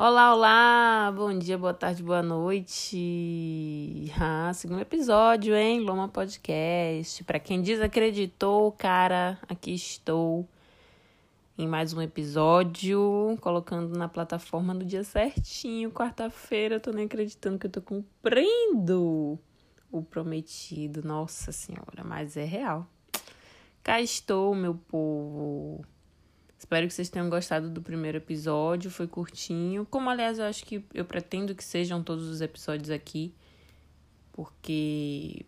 Olá, olá! Bom dia, boa tarde, boa noite! Ah, segundo episódio, hein? Loma Podcast. Para quem desacreditou, cara, aqui estou em mais um episódio, colocando na plataforma no dia certinho, quarta-feira. Tô nem acreditando que eu tô cumprindo o prometido. Nossa Senhora, mas é real. Cá estou, meu povo. Espero que vocês tenham gostado do primeiro episódio, foi curtinho. Como, aliás, eu acho que eu pretendo que sejam todos os episódios aqui, porque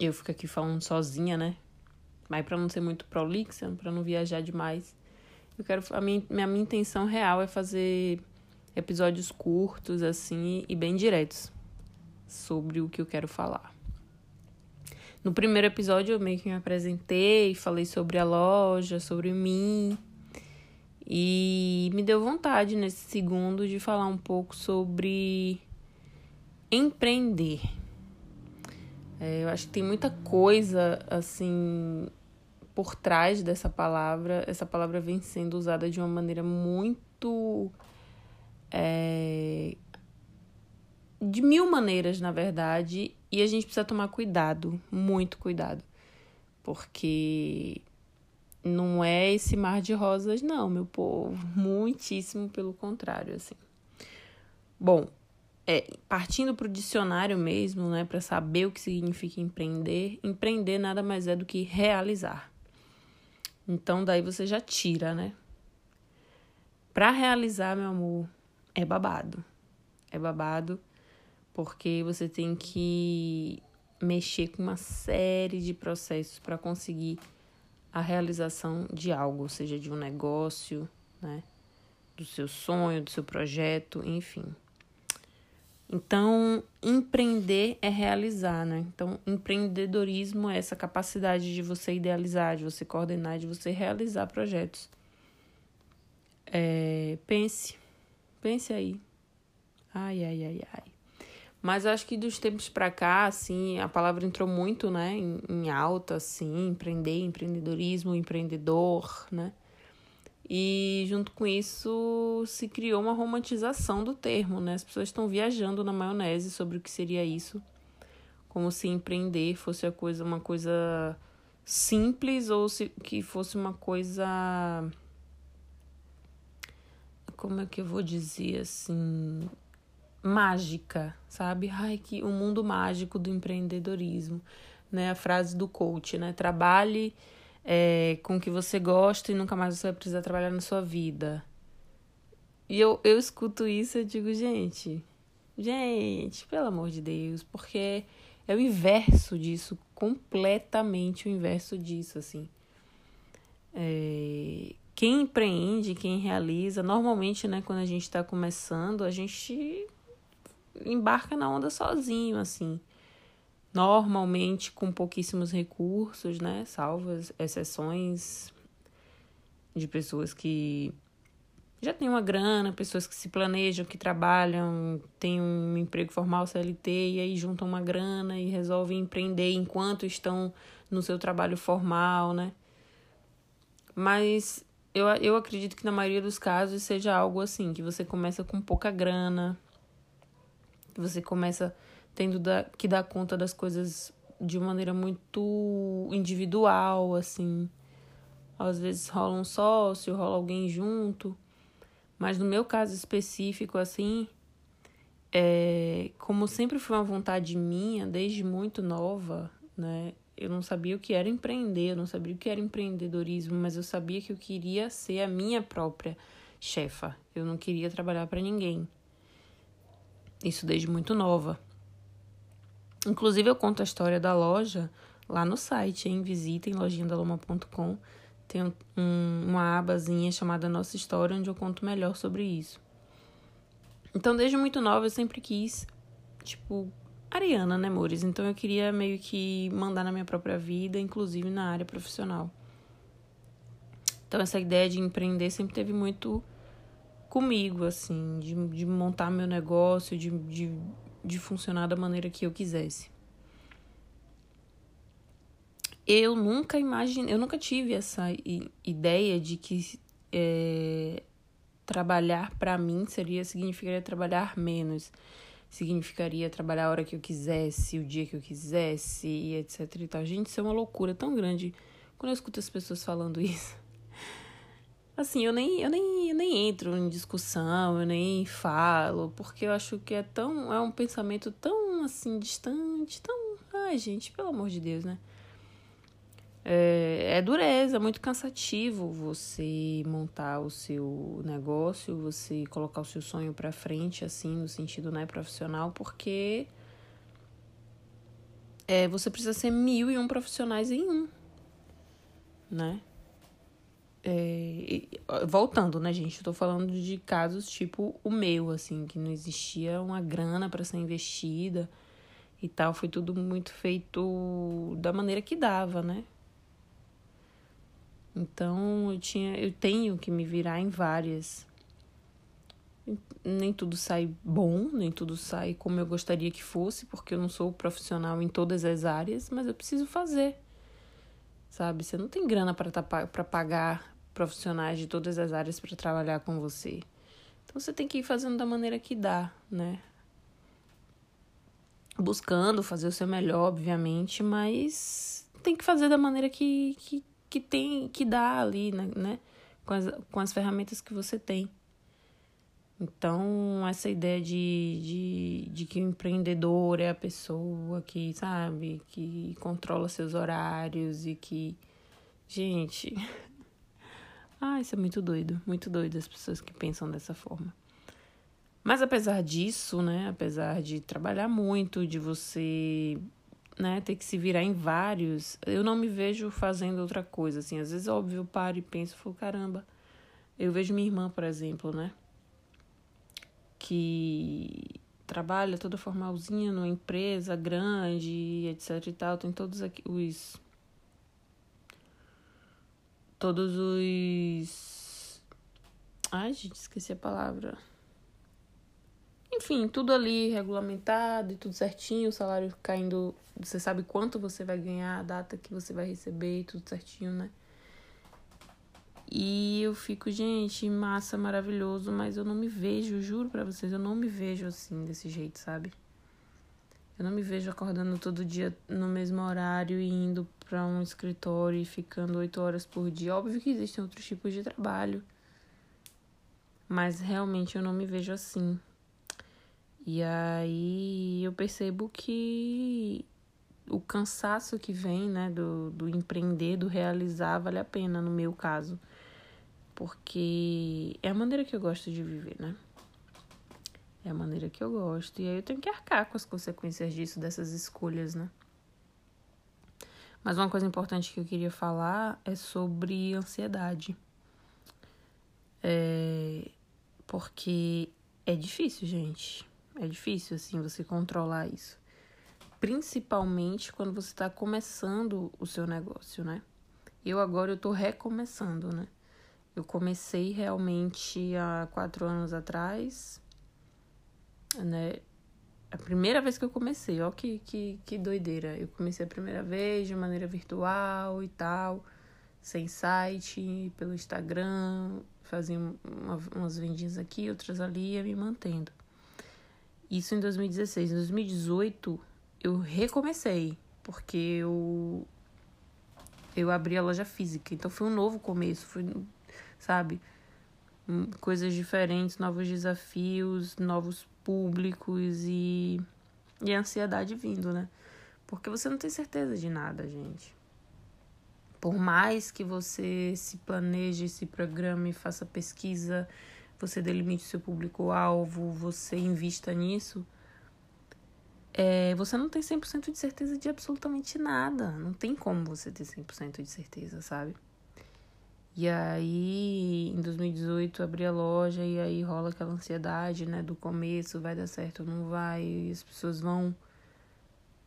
eu fico aqui falando sozinha, né? Mas para não ser muito prolixa, para não viajar demais, eu quero a minha, a minha intenção real é fazer episódios curtos assim e bem diretos sobre o que eu quero falar. No primeiro episódio eu meio que me apresentei, falei sobre a loja, sobre mim, e me deu vontade nesse segundo de falar um pouco sobre empreender. É, eu acho que tem muita coisa assim por trás dessa palavra. Essa palavra vem sendo usada de uma maneira muito. É, de mil maneiras, na verdade, e a gente precisa tomar cuidado, muito cuidado, porque não é esse mar de rosas, não, meu povo. Muitíssimo pelo contrário, assim. Bom, é, partindo para o dicionário mesmo, né, para saber o que significa empreender, empreender nada mais é do que realizar. Então, daí você já tira, né? Para realizar, meu amor, é babado. É babado porque você tem que mexer com uma série de processos para conseguir a realização de algo, seja de um negócio, né? Do seu sonho, do seu projeto, enfim. Então, empreender é realizar, né? Então, empreendedorismo é essa capacidade de você idealizar, de você coordenar, de você realizar projetos. É, pense, pense aí. Ai, ai, ai, ai. Mas acho que dos tempos para cá, assim, a palavra entrou muito, né, em, em alta, assim, empreender, empreendedorismo, empreendedor, né? E junto com isso se criou uma romantização do termo, né? As pessoas estão viajando na maionese sobre o que seria isso, como se empreender fosse a coisa, uma coisa simples ou se que fosse uma coisa como é que eu vou dizer assim, mágica, sabe? Ai, que o mundo mágico do empreendedorismo, né? A frase do coach, né? Trabalhe é, com o que você gosta e nunca mais você vai precisar trabalhar na sua vida. E eu, eu escuto isso e digo, gente, gente, pelo amor de Deus, porque é o inverso disso, completamente o inverso disso, assim. É, quem empreende, quem realiza, normalmente, né, quando a gente está começando, a gente embarca na onda sozinho, assim. Normalmente com pouquíssimos recursos, né? Salvas exceções de pessoas que já têm uma grana, pessoas que se planejam, que trabalham, têm um emprego formal CLT e aí juntam uma grana e resolvem empreender enquanto estão no seu trabalho formal, né? Mas eu, eu acredito que na maioria dos casos seja algo assim, que você começa com pouca grana, você começa tendo que dar conta das coisas de maneira muito individual, assim. Às vezes rola um sócio, rola alguém junto. Mas no meu caso específico, assim, é, como sempre foi uma vontade minha, desde muito nova, né? Eu não sabia o que era empreender, eu não sabia o que era empreendedorismo, mas eu sabia que eu queria ser a minha própria chefa. Eu não queria trabalhar para ninguém. Isso desde muito nova. Inclusive, eu conto a história da loja lá no site, hein? Visitem lojinhadaloma.com. Tem um, uma abazinha chamada Nossa História, onde eu conto melhor sobre isso. Então, desde muito nova, eu sempre quis, tipo, Ariana, né, amores? Então, eu queria meio que mandar na minha própria vida, inclusive na área profissional. Então, essa ideia de empreender sempre teve muito comigo, assim, de, de montar meu negócio, de, de, de funcionar da maneira que eu quisesse. Eu nunca imaginei, eu nunca tive essa ideia de que é, trabalhar para mim seria significaria trabalhar menos. Significaria trabalhar a hora que eu quisesse, o dia que eu quisesse, e etc e tal. Gente, isso é uma loucura tão grande quando eu escuto as pessoas falando isso. Assim, eu nem, eu nem, eu nem entro em discussão, eu nem falo, porque eu acho que é tão. É um pensamento tão assim, distante, tão. Ai, gente, pelo amor de Deus, né? É, é dureza, é muito cansativo você montar o seu negócio, você colocar o seu sonho para frente, assim, no sentido né, profissional, porque é, você precisa ser mil e um profissionais em um, né? É, voltando, né, gente? Eu tô falando de casos tipo o meu, assim, que não existia uma grana para ser investida e tal. Foi tudo muito feito da maneira que dava, né? Então eu tinha, eu tenho que me virar em várias. Nem tudo sai bom, nem tudo sai como eu gostaria que fosse, porque eu não sou profissional em todas as áreas, mas eu preciso fazer. Sabe? Você não tem grana para tá, pagar profissionais de todas as áreas para trabalhar com você. Então você tem que ir fazendo da maneira que dá, né? Buscando fazer o seu melhor, obviamente, mas tem que fazer da maneira que, que, que tem que dar ali, né, né? Com as, com as ferramentas que você tem. Então, essa ideia de, de, de que o empreendedor é a pessoa que, sabe, que controla seus horários e que. Gente. ah, isso é muito doido. Muito doido as pessoas que pensam dessa forma. Mas apesar disso, né? Apesar de trabalhar muito, de você né, ter que se virar em vários, eu não me vejo fazendo outra coisa, assim, às vezes, óbvio, eu paro e penso, falo, caramba, eu vejo minha irmã, por exemplo, né, que trabalha toda formalzinha numa empresa grande, etc e tal, tem todos aqui os todos os ai, gente, esqueci a palavra enfim, tudo ali regulamentado e tudo certinho, o salário caindo, você sabe quanto você vai ganhar, a data que você vai receber, tudo certinho, né? E eu fico, gente, massa, maravilhoso, mas eu não me vejo, juro para vocês, eu não me vejo assim, desse jeito, sabe? Eu não me vejo acordando todo dia no mesmo horário e indo para um escritório e ficando oito horas por dia. Óbvio que existem outros tipos de trabalho, mas realmente eu não me vejo assim. E aí eu percebo que o cansaço que vem, né, do, do empreender, do realizar, vale a pena no meu caso. Porque é a maneira que eu gosto de viver, né? É a maneira que eu gosto. E aí eu tenho que arcar com as consequências disso, dessas escolhas, né? Mas uma coisa importante que eu queria falar é sobre ansiedade. É... Porque é difícil, gente. É difícil, assim, você controlar isso. Principalmente quando você está começando o seu negócio, né? Eu agora eu tô recomeçando, né? Eu comecei realmente há quatro anos atrás, né? A primeira vez que eu comecei, ó que, que, que doideira. Eu comecei a primeira vez de maneira virtual e tal, sem site, pelo Instagram, fazia uma, umas vendinhas aqui, outras ali, ia me mantendo. Isso em 2016. Em 2018 eu recomecei, porque eu eu abri a loja física. Então foi um novo começo, foi, sabe? Hum, coisas diferentes, novos desafios, novos públicos e e a ansiedade vindo, né? Porque você não tem certeza de nada, gente. Por mais que você se planeje, se programe, faça pesquisa, você delimite seu público-alvo, você invista nisso, é, você não tem 100% de certeza de absolutamente nada. Não tem como você ter 100% de certeza, sabe? E aí, em 2018, abri a loja e aí rola aquela ansiedade, né? Do começo, vai dar certo ou não vai, as pessoas vão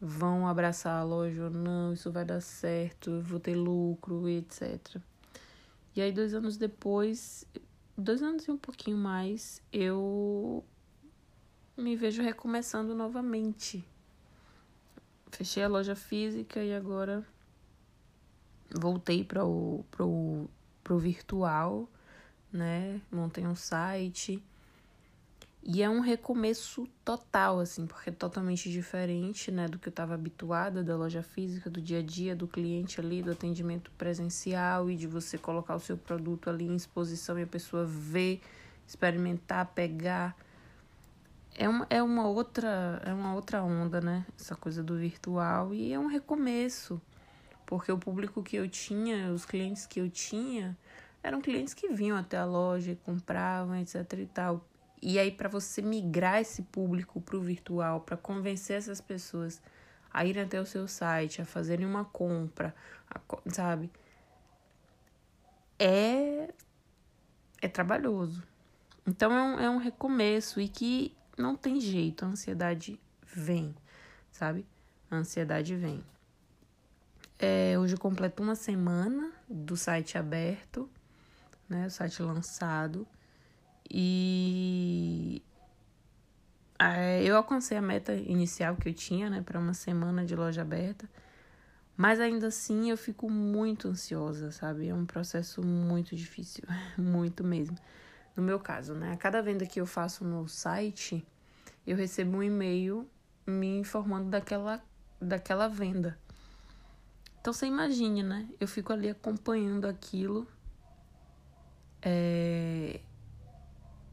vão abraçar a loja ou não, isso vai dar certo, vou ter lucro, etc. E aí, dois anos depois, dois anos e um pouquinho mais, eu me vejo recomeçando novamente. Fechei a loja física e agora voltei para o pro, pro virtual, né? Montei um site. E é um recomeço total, assim, porque é totalmente diferente, né, do que eu estava habituada da loja física, do dia a dia, do cliente ali, do atendimento presencial e de você colocar o seu produto ali em exposição e a pessoa ver, experimentar, pegar. É uma, é uma outra é uma outra onda, né? Essa coisa do virtual e é um recomeço. Porque o público que eu tinha, os clientes que eu tinha, eram clientes que vinham até a loja compravam, etc e tal e aí, para você migrar esse público para o virtual, para convencer essas pessoas a irem até o seu site, a fazerem uma compra, a, sabe? É, é trabalhoso. Então, é um, é um recomeço e que não tem jeito, a ansiedade vem, sabe? A ansiedade vem. É, hoje completo uma semana do site aberto, né? O site lançado. E é, eu alcancei a meta inicial que eu tinha, né, para uma semana de loja aberta. Mas ainda assim eu fico muito ansiosa, sabe? É um processo muito difícil, muito mesmo. No meu caso, né? A cada venda que eu faço no site, eu recebo um e-mail me informando daquela, daquela venda. Então você imagine, né? Eu fico ali acompanhando aquilo. É,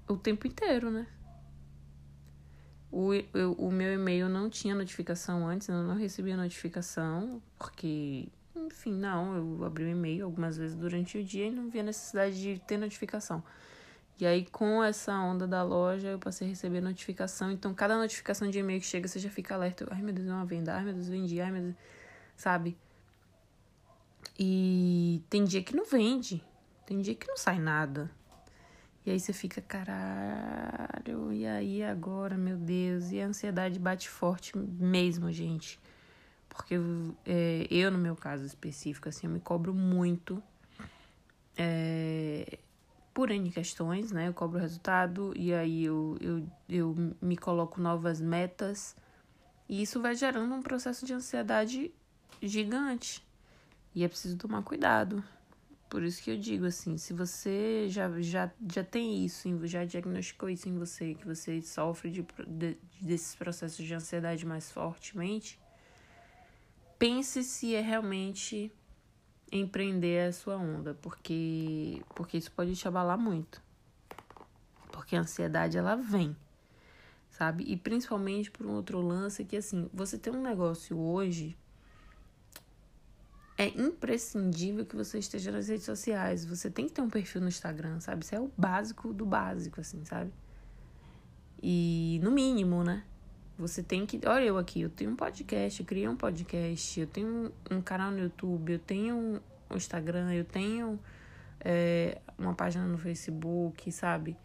o tempo inteiro, né? O, eu, o meu e-mail não tinha notificação antes, eu não recebia notificação, porque, enfim, não, eu abri o e-mail algumas vezes durante o dia e não via necessidade de ter notificação. E aí, com essa onda da loja, eu passei a receber notificação. Então, cada notificação de e-mail que chega, você já fica alerta. Ai, meu Deus, é uma venda. Ai, meu Deus, vendi. Ai, meu Deus. Sabe? E tem dia que não vende. Tem dia que não sai nada. E aí você fica, caralho, e aí agora, meu Deus? E a ansiedade bate forte mesmo, gente. Porque é, eu, no meu caso específico, assim, eu me cobro muito. É, por N questões, né? Eu cobro resultado e aí eu, eu, eu me coloco novas metas. E isso vai gerando um processo de ansiedade gigante. E é preciso tomar cuidado. Por isso que eu digo assim, se você já, já, já tem isso, já diagnosticou isso em você, que você sofre de, de, desses processos de ansiedade mais fortemente, pense se é realmente empreender a sua onda, porque, porque isso pode te abalar muito. Porque a ansiedade ela vem, sabe? E principalmente por um outro lance que assim, você tem um negócio hoje é imprescindível que você esteja nas redes sociais. Você tem que ter um perfil no Instagram, sabe? Isso é o básico do básico, assim, sabe? E no mínimo, né? Você tem que. Olha, eu aqui, eu tenho um podcast, eu criei um podcast, eu tenho um canal no YouTube, eu tenho um Instagram, eu tenho é, uma página no Facebook, sabe?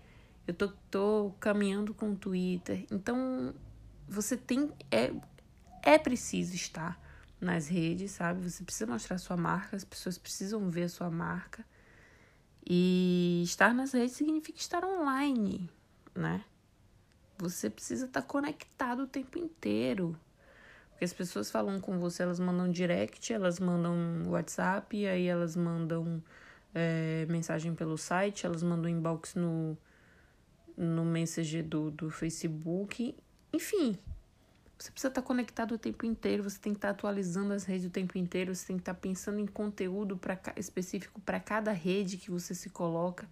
Eu tô, tô caminhando com o Twitter. Então, você tem. É, é preciso estar nas redes, sabe? Você precisa mostrar sua marca, as pessoas precisam ver a sua marca. E estar nas redes significa estar online, né? Você precisa estar conectado o tempo inteiro. Porque as pessoas falam com você, elas mandam direct, elas mandam WhatsApp, aí elas mandam é, mensagem pelo site, elas mandam inbox no, no Messenger do, do Facebook. Enfim, você precisa estar conectado o tempo inteiro, você tem que estar atualizando as redes o tempo inteiro, você tem que estar pensando em conteúdo pra, específico para cada rede que você se coloca.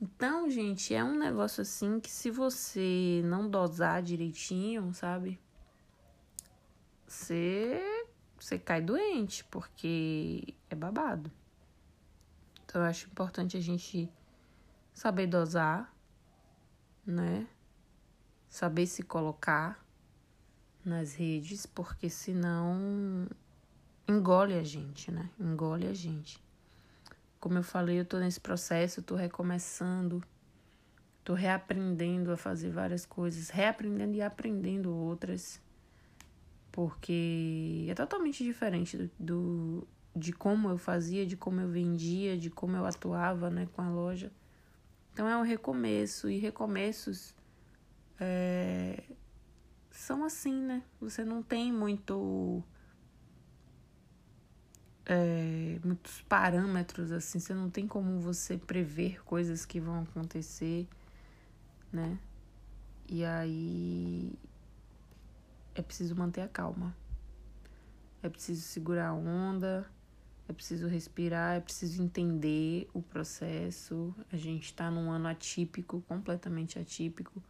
Então, gente, é um negócio assim que se você não dosar direitinho, sabe? Você, você cai doente, porque é babado. Então, eu acho importante a gente saber dosar, né? Saber se colocar nas redes, porque senão engole a gente, né? Engole a gente. Como eu falei, eu tô nesse processo, tô recomeçando, tô reaprendendo a fazer várias coisas, reaprendendo e aprendendo outras, porque é totalmente diferente do, do de como eu fazia, de como eu vendia, de como eu atuava, né, com a loja. Então é um recomeço e recomeços é, são assim, né? Você não tem muito é, muitos parâmetros, assim, você não tem como você prever coisas que vão acontecer, né? E aí é preciso manter a calma. É preciso segurar a onda, é preciso respirar, é preciso entender o processo. A gente está num ano atípico, completamente atípico.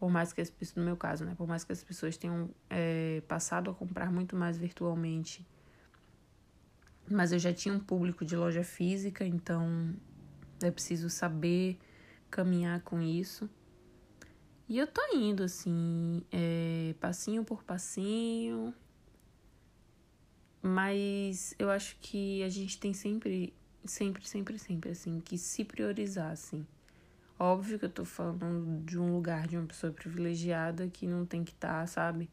Por mais que as pessoas, no meu caso, né? Por mais que as pessoas tenham é, passado a comprar muito mais virtualmente mas eu já tinha um público de loja física, então é preciso saber caminhar com isso. E eu tô indo assim, é, passinho por passinho. Mas eu acho que a gente tem sempre, sempre, sempre, sempre, assim, que se priorizar, assim. Óbvio que eu tô falando de um lugar de uma pessoa privilegiada que não tem que estar, tá, sabe?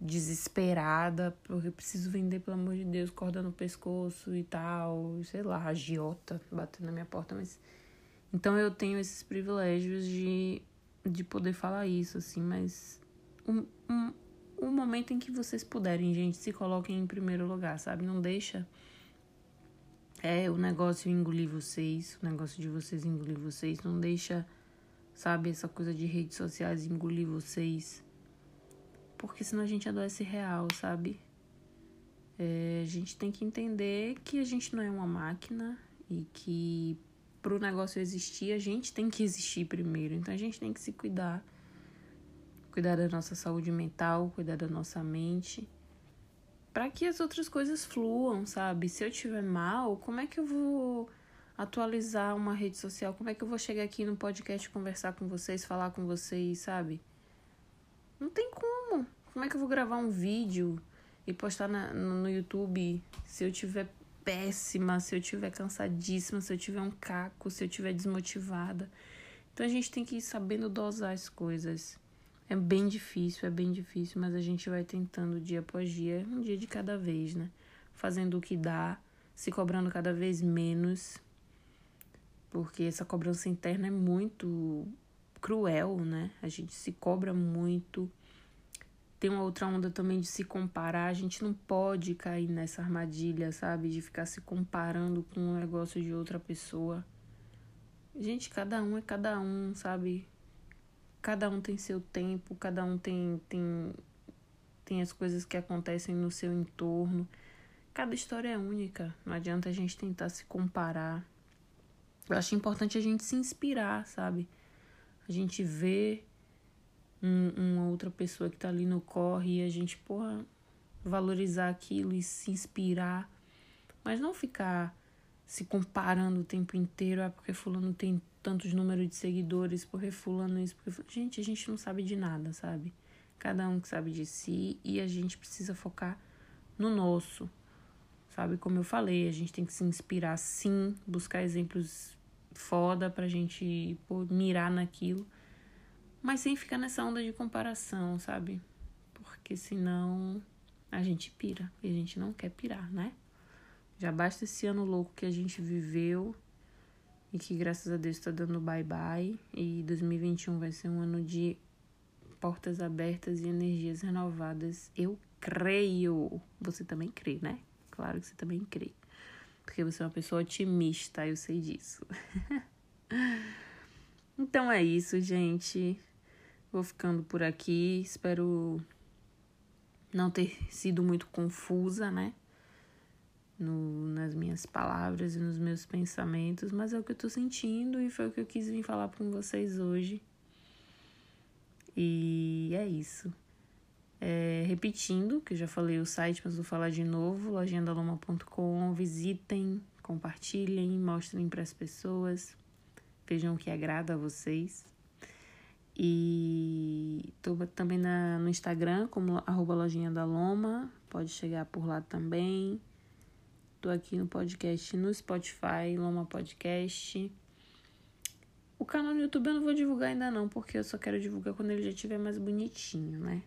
desesperada, porque preciso vender, pelo amor de Deus, corda no pescoço e tal, sei lá, agiota batendo na minha porta, mas. Então eu tenho esses privilégios de, de poder falar isso, assim, mas. Um, um, um momento em que vocês puderem, gente, se coloquem em primeiro lugar, sabe? Não deixa. É, o negócio engolir vocês, o negócio de vocês engolir vocês, não deixa, sabe, essa coisa de redes sociais engolir vocês porque senão a gente adoece real, sabe? É, a gente tem que entender que a gente não é uma máquina e que para o negócio existir, a gente tem que existir primeiro. Então a gente tem que se cuidar. Cuidar da nossa saúde mental, cuidar da nossa mente. Para que as outras coisas fluam, sabe? Se eu tiver mal, como é que eu vou atualizar uma rede social? Como é que eu vou chegar aqui no podcast conversar com vocês, falar com vocês, sabe? Não tem como. Como é que eu vou gravar um vídeo e postar na, no, no YouTube se eu tiver péssima, se eu tiver cansadíssima, se eu tiver um caco, se eu tiver desmotivada? Então a gente tem que ir sabendo dosar as coisas. É bem difícil, é bem difícil, mas a gente vai tentando dia após dia, um dia de cada vez, né? Fazendo o que dá, se cobrando cada vez menos, porque essa cobrança interna é muito cruel, né? A gente se cobra muito. Tem uma outra onda também de se comparar. A gente não pode cair nessa armadilha, sabe? De ficar se comparando com o negócio de outra pessoa. Gente, cada um é cada um, sabe? Cada um tem seu tempo, cada um tem, tem, tem as coisas que acontecem no seu entorno. Cada história é única. Não adianta a gente tentar se comparar. Eu acho importante a gente se inspirar, sabe? a gente vê um, uma outra pessoa que tá ali no corre e a gente, porra, valorizar aquilo e se inspirar, mas não ficar se comparando o tempo inteiro, ah, porque fulano tem tantos números de seguidores, porque fulano isso, porque gente, a gente não sabe de nada, sabe? Cada um que sabe de si e a gente precisa focar no nosso. Sabe, como eu falei, a gente tem que se inspirar sim, buscar exemplos foda pra gente pô, mirar naquilo, mas sem ficar nessa onda de comparação, sabe? Porque senão a gente pira e a gente não quer pirar, né? Já basta esse ano louco que a gente viveu e que graças a Deus está dando bye bye e 2021 vai ser um ano de portas abertas e energias renovadas. Eu creio. Você também crê, né? Claro que você também crê porque você é uma pessoa otimista, eu sei disso. então é isso, gente. Vou ficando por aqui. Espero não ter sido muito confusa, né? No, nas minhas palavras e nos meus pensamentos, mas é o que eu tô sentindo e foi o que eu quis vir falar com vocês hoje. E é isso. É, repetindo, que eu já falei o site, mas vou falar de novo, lojandaloma.com, visitem, compartilhem, mostrem para as pessoas, vejam o que agrada a vocês. E tô também na, no Instagram como arroba lojinha da Loma, pode chegar por lá também. Tô aqui no podcast no Spotify, Loma Podcast. O canal no YouTube eu não vou divulgar ainda não, porque eu só quero divulgar quando ele já estiver mais bonitinho, né?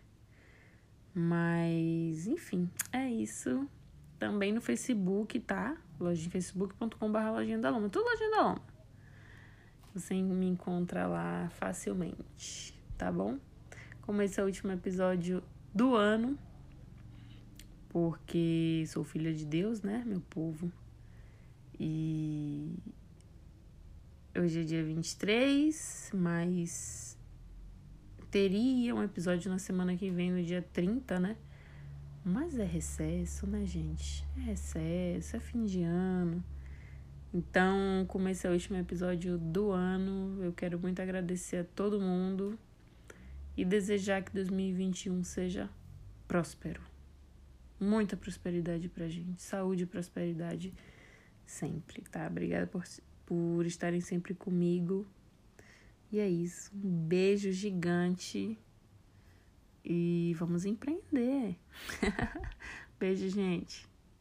Mas, enfim, é isso. Também no Facebook, tá? Lojinha, facebook.com.br Lojinha da Loma. Tudo Lojinha da Loma. Você me encontra lá facilmente, tá bom? Como esse é o último episódio do ano, porque sou filha de Deus, né, meu povo? E hoje é dia 23, mas teria um episódio na semana que vem, no dia 30, né? Mas é recesso, né, gente? É recesso, é fim de ano. Então, como esse é o último episódio do ano, eu quero muito agradecer a todo mundo e desejar que 2021 seja próspero. Muita prosperidade pra gente, saúde e prosperidade sempre, tá? Obrigada por, por estarem sempre comigo. E é isso. Um beijo gigante e vamos empreender. beijo, gente.